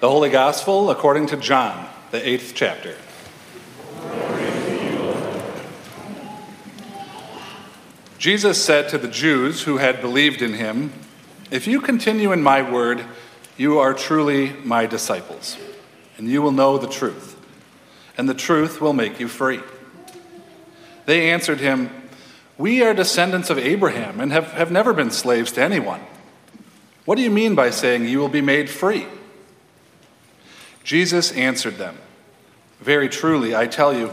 The Holy Gospel according to John, the eighth chapter. Jesus said to the Jews who had believed in him, If you continue in my word, you are truly my disciples, and you will know the truth, and the truth will make you free. They answered him, We are descendants of Abraham and have, have never been slaves to anyone. What do you mean by saying you will be made free? Jesus answered them, Very truly, I tell you,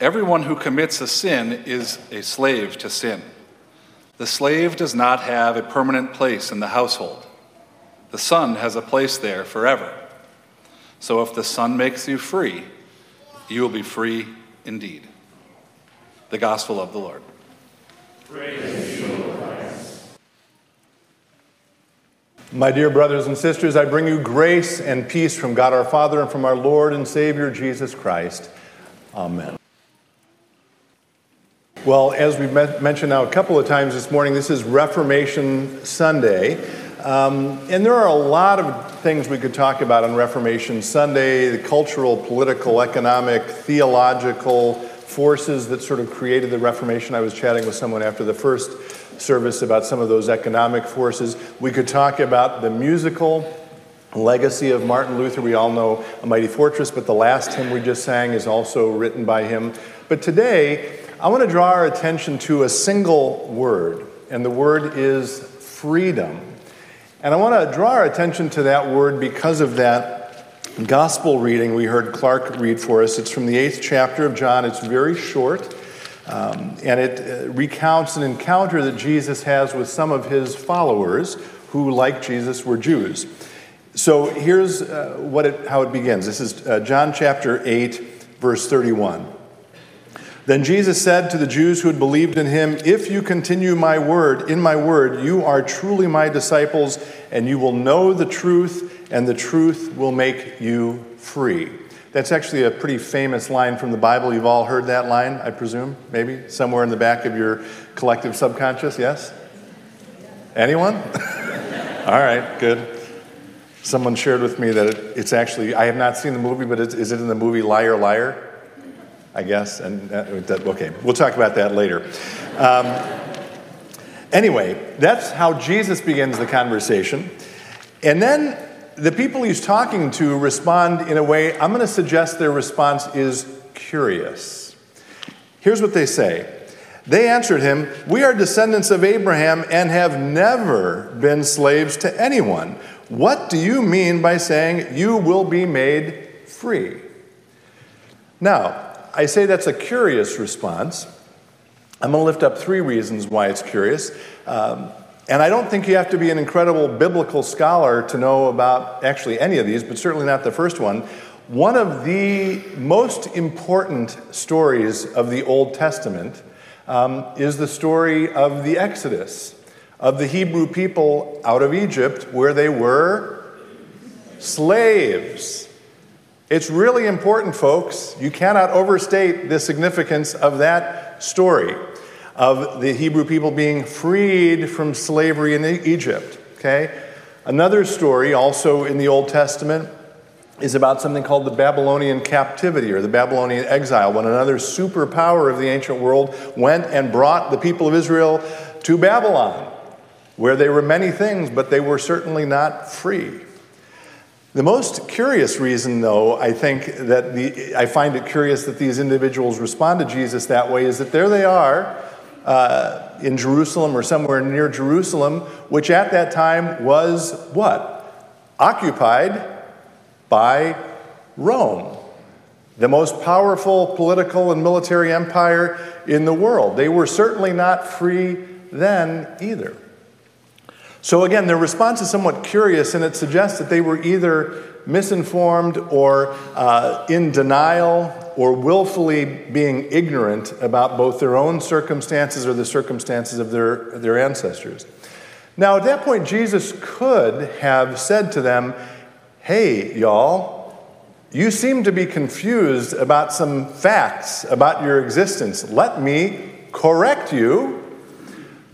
everyone who commits a sin is a slave to sin. The slave does not have a permanent place in the household. The son has a place there forever. So if the son makes you free, you will be free indeed. The gospel of the Lord. Praise you, My dear brothers and sisters, I bring you grace and peace from God our Father and from our Lord and Savior Jesus Christ. Amen. Well, as we've mentioned now a couple of times this morning, this is Reformation Sunday. Um, and there are a lot of things we could talk about on Reformation Sunday the cultural, political, economic, theological forces that sort of created the Reformation. I was chatting with someone after the first service about some of those economic forces. We could talk about the musical legacy of Martin Luther. We all know A Mighty Fortress, but the last hymn we just sang is also written by him. But today, I want to draw our attention to a single word, and the word is freedom. And I want to draw our attention to that word because of that gospel reading we heard Clark read for us. It's from the eighth chapter of John, it's very short. Um, and it uh, recounts an encounter that Jesus has with some of his followers who, like Jesus, were Jews. So here's uh, what it, how it begins. This is uh, John chapter 8, verse 31. Then Jesus said to the Jews who had believed in him, If you continue my word, in my word, you are truly my disciples, and you will know the truth, and the truth will make you free. That's actually a pretty famous line from the Bible. You've all heard that line, I presume, maybe somewhere in the back of your collective subconscious, yes? Anyone? all right, good. Someone shared with me that it's actually, I have not seen the movie, but is it in the movie Liar Liar? I guess. And uh, that, okay, we'll talk about that later. Um, anyway, that's how Jesus begins the conversation. And then the people he's talking to respond in a way, I'm going to suggest their response is curious. Here's what they say They answered him, We are descendants of Abraham and have never been slaves to anyone. What do you mean by saying you will be made free? Now, I say that's a curious response. I'm going to lift up three reasons why it's curious. Um, and I don't think you have to be an incredible biblical scholar to know about actually any of these, but certainly not the first one. One of the most important stories of the Old Testament um, is the story of the Exodus, of the Hebrew people out of Egypt, where they were slaves. It's really important, folks. You cannot overstate the significance of that story of the Hebrew people being freed from slavery in Egypt. Okay? Another story, also in the Old Testament, is about something called the Babylonian captivity or the Babylonian exile, when another superpower of the ancient world went and brought the people of Israel to Babylon, where they were many things, but they were certainly not free. The most curious reason, though, I think that the, I find it curious that these individuals respond to Jesus that way is that there they are uh, in Jerusalem or somewhere near Jerusalem, which at that time was what? Occupied by Rome, the most powerful political and military empire in the world. They were certainly not free then either. So, again, their response is somewhat curious, and it suggests that they were either misinformed or uh, in denial or willfully being ignorant about both their own circumstances or the circumstances of their, their ancestors. Now, at that point, Jesus could have said to them, Hey, y'all, you seem to be confused about some facts about your existence. Let me correct you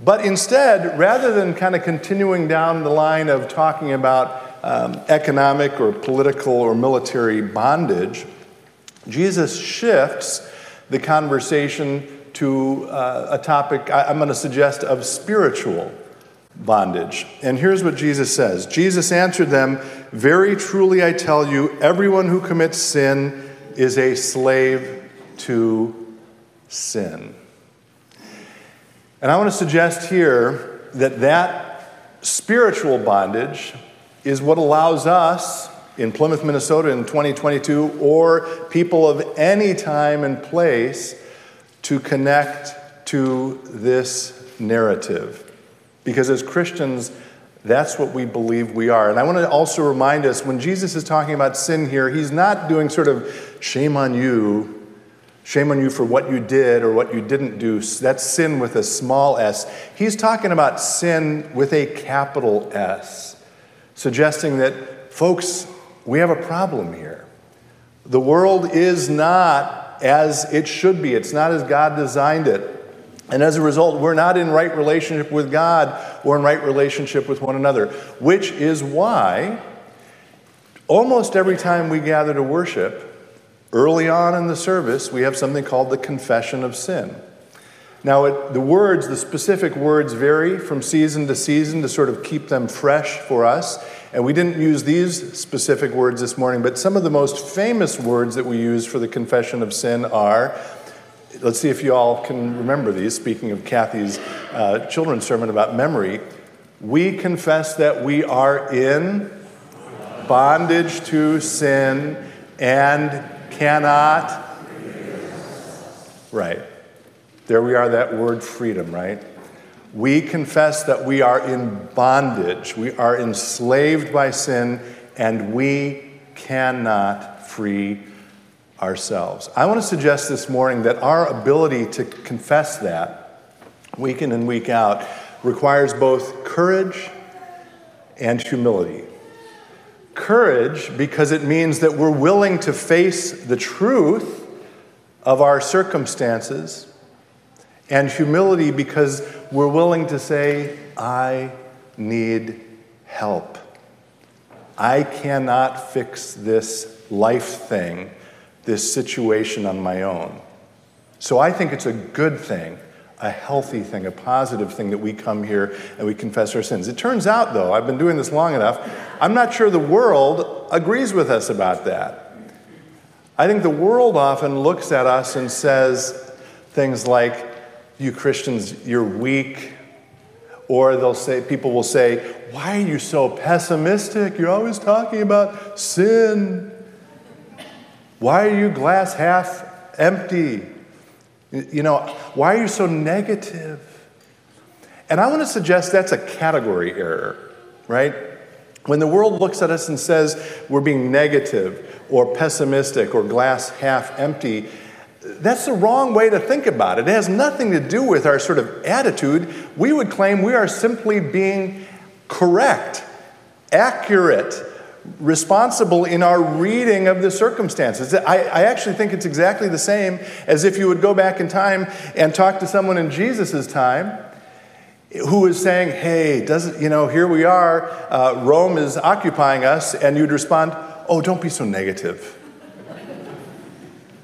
but instead, rather than kind of continuing down the line of talking about um, economic or political or military bondage, Jesus shifts the conversation to uh, a topic I, I'm going to suggest of spiritual bondage. And here's what Jesus says Jesus answered them, Very truly I tell you, everyone who commits sin is a slave to sin. And I want to suggest here that that spiritual bondage is what allows us in Plymouth, Minnesota in 2022, or people of any time and place to connect to this narrative. Because as Christians, that's what we believe we are. And I want to also remind us when Jesus is talking about sin here, he's not doing sort of shame on you Shame on you for what you did or what you didn't do. That's sin with a small s. He's talking about sin with a capital S, suggesting that, folks, we have a problem here. The world is not as it should be, it's not as God designed it. And as a result, we're not in right relationship with God or in right relationship with one another, which is why almost every time we gather to worship, Early on in the service, we have something called the confession of sin. Now, it, the words, the specific words vary from season to season to sort of keep them fresh for us. And we didn't use these specific words this morning, but some of the most famous words that we use for the confession of sin are let's see if you all can remember these. Speaking of Kathy's uh, children's sermon about memory, we confess that we are in bondage to sin and cannot. Right. There we are, that word freedom, right? We confess that we are in bondage, we are enslaved by sin, and we cannot free ourselves. I want to suggest this morning that our ability to confess that week in and week out requires both courage and humility. Courage because it means that we're willing to face the truth of our circumstances, and humility because we're willing to say, I need help. I cannot fix this life thing, this situation on my own. So I think it's a good thing a healthy thing, a positive thing that we come here and we confess our sins. It turns out, though, I've been doing this long enough, I'm not sure the world agrees with us about that. I think the world often looks at us and says things like, You Christians, you're weak. Or they'll say, people will say, Why are you so pessimistic? You're always talking about sin. Why are you glass half empty? You know, why are you so negative? And I want to suggest that's a category error, right? When the world looks at us and says we're being negative or pessimistic or glass half empty, that's the wrong way to think about it. It has nothing to do with our sort of attitude. We would claim we are simply being correct, accurate, responsible in our reading of the circumstances. I, I, actually think it's exactly the same as if you would go back in time and talk to someone in Jesus' time who is saying, hey, doesn't, you know, here we are, uh, Rome is occupying us, and you'd respond, oh, don't be so negative.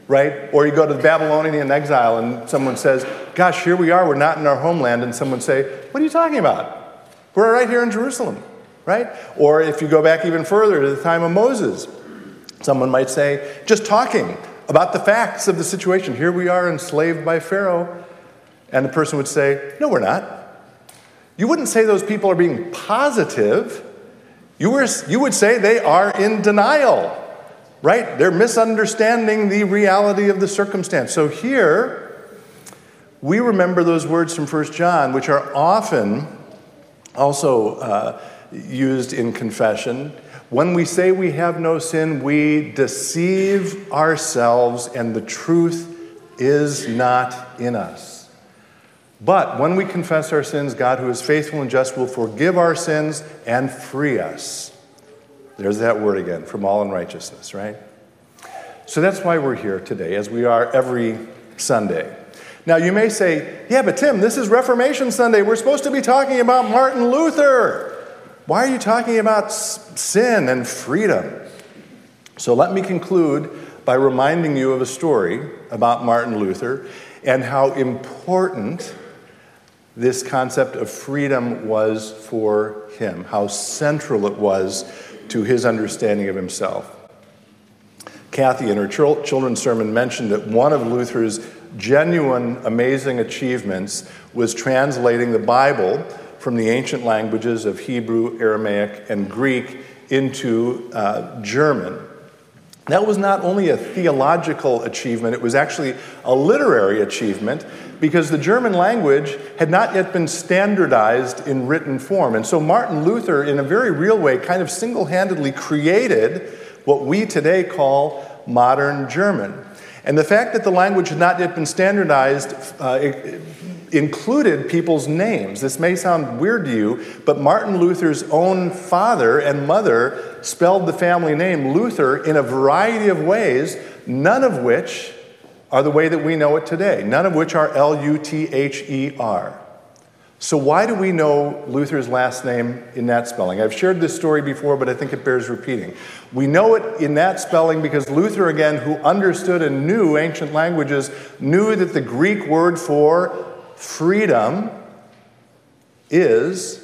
right? Or you go to the Babylonian exile and someone says, gosh, here we are, we're not in our homeland, and someone say, what are you talking about? We're right here in Jerusalem right? Or if you go back even further to the time of Moses, someone might say, just talking about the facts of the situation. Here we are enslaved by Pharaoh. And the person would say, No, we're not. You wouldn't say those people are being positive. You, were, you would say they are in denial, right? They're misunderstanding the reality of the circumstance. So here, we remember those words from 1 John, which are often also. Uh, used in confession. When we say we have no sin, we deceive ourselves and the truth is not in us. But when we confess our sins, God, who is faithful and just, will forgive our sins and free us. There's that word again from all unrighteousness, right? So that's why we're here today, as we are every Sunday. Now, you may say, yeah, but Tim, this is Reformation Sunday. We're supposed to be talking about Martin Luther. Why are you talking about sin and freedom? So let me conclude by reminding you of a story about Martin Luther and how important this concept of freedom was for him, how central it was to his understanding of himself. Kathy, in her children's sermon, mentioned that one of Luther's genuine, amazing achievements was translating the Bible from the ancient languages of Hebrew, Aramaic, and Greek into uh, German. That was not only a theological achievement, it was actually a literary achievement because the German language had not yet been standardized in written form. And so Martin Luther, in a very real way, kind of single handedly created what we today call modern German. And the fact that the language had not yet been standardized uh, included people's names. This may sound weird to you, but Martin Luther's own father and mother spelled the family name Luther in a variety of ways, none of which are the way that we know it today, none of which are L U T H E R. So, why do we know Luther's last name in that spelling? I've shared this story before, but I think it bears repeating. We know it in that spelling because Luther, again, who understood and knew ancient languages, knew that the Greek word for freedom is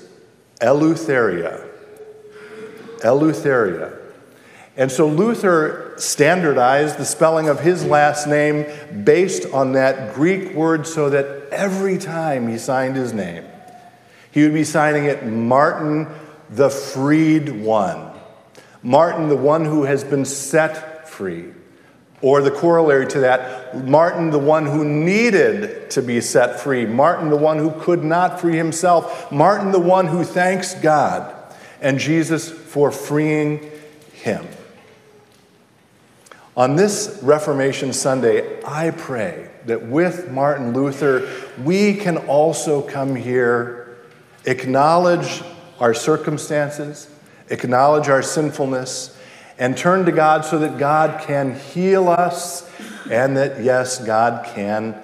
eleutheria. Eleutheria. And so Luther standardized the spelling of his last name based on that Greek word so that every time he signed his name, he would be signing it Martin the freed one. Martin, the one who has been set free. Or the corollary to that, Martin, the one who needed to be set free. Martin, the one who could not free himself. Martin, the one who thanks God and Jesus for freeing him. On this Reformation Sunday, I pray that with Martin Luther, we can also come here, acknowledge our circumstances, acknowledge our sinfulness, and turn to God so that God can heal us and that, yes, God can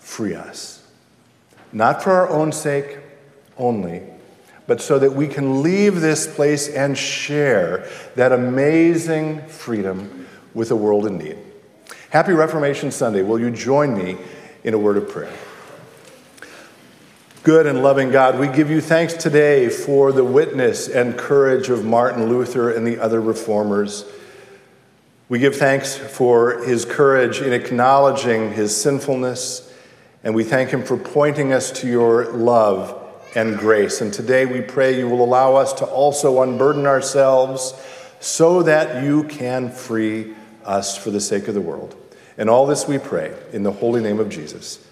free us. Not for our own sake only, but so that we can leave this place and share that amazing freedom with a world in need. Happy Reformation Sunday. Will you join me in a word of prayer? Good and loving God, we give you thanks today for the witness and courage of Martin Luther and the other reformers. We give thanks for his courage in acknowledging his sinfulness, and we thank him for pointing us to your love and grace. And today we pray you will allow us to also unburden ourselves so that you can free us for the sake of the world. And all this we pray in the holy name of Jesus.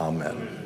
Amen.